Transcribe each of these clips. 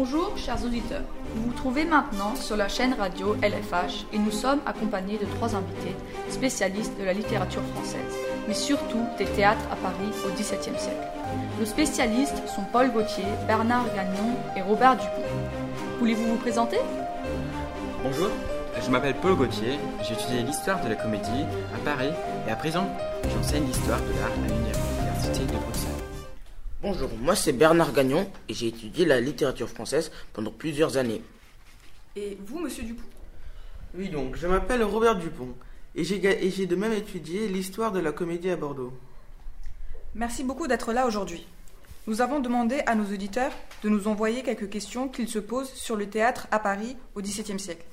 Bonjour chers auditeurs, vous vous trouvez maintenant sur la chaîne radio LFH et nous sommes accompagnés de trois invités spécialistes de la littérature française, mais surtout des théâtres à Paris au XVIIe siècle. Nos spécialistes sont Paul Gauthier, Bernard Gagnon et Robert Dupont. Voulez-vous vous présenter? Bonjour, je m'appelle Paul Gauthier, j'ai étudié l'histoire de la comédie à Paris et à présent j'enseigne l'histoire de l'art à l'Université de Bruxelles. Bonjour, moi c'est Bernard Gagnon et j'ai étudié la littérature française pendant plusieurs années. Et vous, monsieur Dupont? Oui, donc, je m'appelle Robert Dupont et j'ai ga- et j'ai de même étudié l'histoire de la comédie à Bordeaux. Merci beaucoup d'être là aujourd'hui. Nous avons demandé à nos auditeurs de nous envoyer quelques questions qu'ils se posent sur le théâtre à Paris au XVIIe siècle.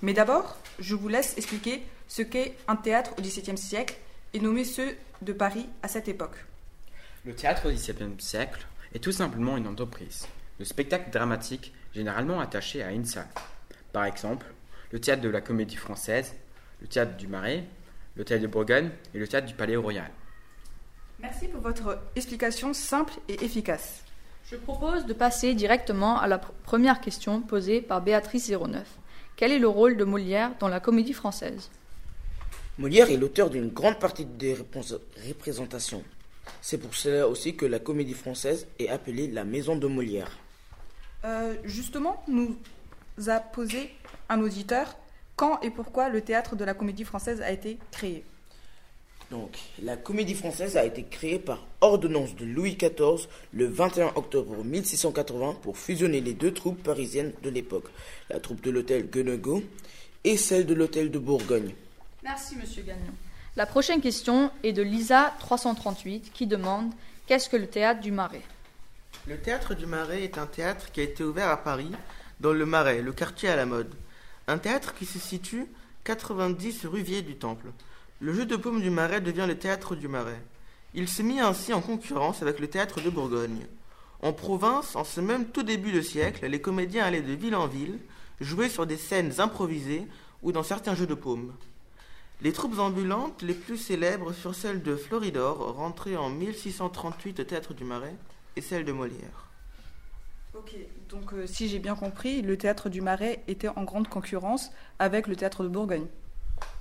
Mais d'abord, je vous laisse expliquer ce qu'est un théâtre au XVIIe siècle et nommer ceux de Paris à cette époque. Le théâtre au XVIIe siècle est tout simplement une entreprise de spectacle dramatique généralement attaché à une salle. Par exemple, le théâtre de la comédie française, le théâtre du Marais, le théâtre de Bourgogne et le théâtre du Palais Royal. Merci pour votre explication simple et efficace. Je propose de passer directement à la pr- première question posée par Béatrice 09. Quel est le rôle de Molière dans la comédie française? Molière est l'auteur d'une grande partie des réponses- représentations. C'est pour cela aussi que la comédie française est appelée la maison de Molière. Euh, justement, nous a posé un auditeur quand et pourquoi le théâtre de la comédie française a été créé. Donc, la comédie française a été créée par ordonnance de Louis XIV le 21 octobre 1680 pour fusionner les deux troupes parisiennes de l'époque, la troupe de l'hôtel Guenegaud et celle de l'hôtel de Bourgogne. Merci, monsieur Gagnon. La prochaine question est de Lisa 338 qui demande Qu'est-ce que le théâtre du Marais? Le théâtre du Marais est un théâtre qui a été ouvert à Paris, dans le Marais, le quartier à la mode. Un théâtre qui se situe 90 rue Vieille du Temple. Le jeu de paume du Marais devient le théâtre du Marais. Il se mit ainsi en concurrence avec le théâtre de Bourgogne. En province, en ce même tout début de siècle, les comédiens allaient de ville en ville, jouer sur des scènes improvisées ou dans certains jeux de paume. Les troupes ambulantes les plus célèbres furent celles de Floridor, rentrée en 1638 au théâtre du Marais, et celle de Molière. Ok, donc euh, si j'ai bien compris, le théâtre du Marais était en grande concurrence avec le théâtre de Bourgogne.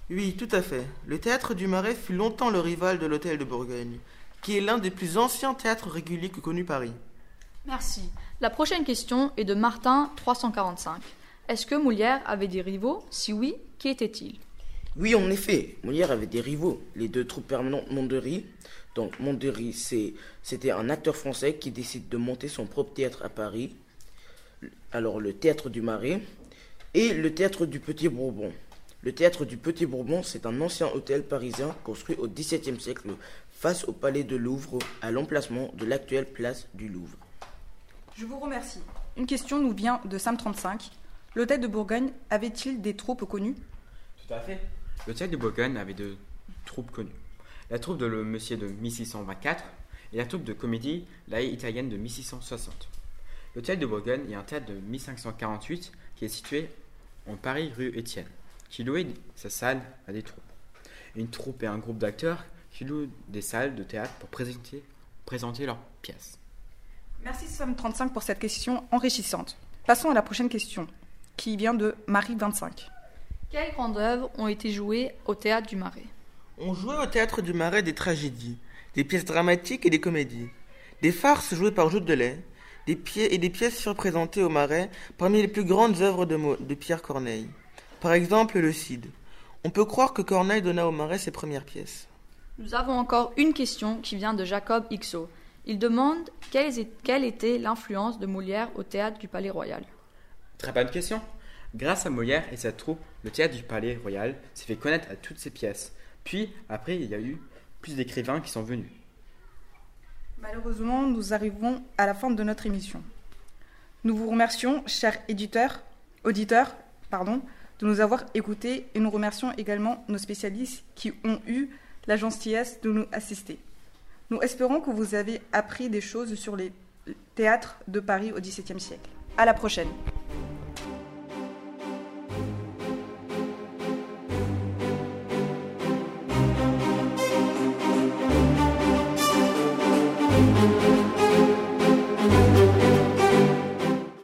Oui, tout à fait. Le théâtre du Marais fut longtemps le rival de l'hôtel de Bourgogne, qui est l'un des plus anciens théâtres réguliers que connut Paris. Merci. La prochaine question est de Martin 345. Est-ce que Molière avait des rivaux? Si oui, qui étaient-ils Oui, en effet, Molière avait des rivaux, les deux troupes permanentes Mondery. Donc, Mondery, c'est, c'était un acteur français qui décide de monter son propre théâtre à Paris. Alors, le théâtre du Marais et le théâtre du Petit Bourbon. Le théâtre du Petit Bourbon, c'est un ancien hôtel parisien construit au XVIIe siècle face au palais de Louvre, à l'emplacement de l'actuelle place du Louvre. Je vous remercie. Une question nous vient de Sam35. L'hôtel de Bourgogne avait-il des troupes connues? Tout à fait. Le théâtre de Bourgogne avait deux troupes connues. La troupe de Le Monsieur de 1624 et la troupe de comédie La italienne de 1660. Le théâtre de Bourgogne est un théâtre de 1548 qui est situé en Paris rue Étienne, qui louait sa salle à des troupes. Une troupe et un groupe d'acteurs qui louent des salles de théâtre pour présenter, présenter leurs pièces. Merci Sam35 pour cette question enrichissante. Passons à la prochaine question, qui vient de Marie25. Quelles grandes œuvres ont été jouées au théâtre du Marais? On jouait au théâtre du Marais des tragédies, des pièces dramatiques et des comédies, des farces jouées par Joute de Lait, des pièces et des pièces furent présentées au Marais parmi les plus grandes œuvres de, Mo- de Pierre Corneille. Par exemple, le Cid. On peut croire que Corneille donna au Marais ses premières pièces. Nous avons encore une question qui vient de Jacob Ixo. Il demande est- quelle était l'influence de Molière au théâtre du Palais Royal? Très bonne question. Grâce à Molière et sa troupe, le théâtre du Palais Royal s'est fait connaître à toutes ses pièces. Puis, après, il y a eu plus d'écrivains qui sont venus. Malheureusement, nous arrivons à la fin de notre émission. Nous vous remercions, chers éditeurs, auditeurs, pardon, de nous avoir écoutés et nous remercions également nos spécialistes qui ont eu la gentillesse de nous assister. Nous espérons que vous avez appris des choses sur les théâtres de Paris au XVIIe siècle. À la prochaine.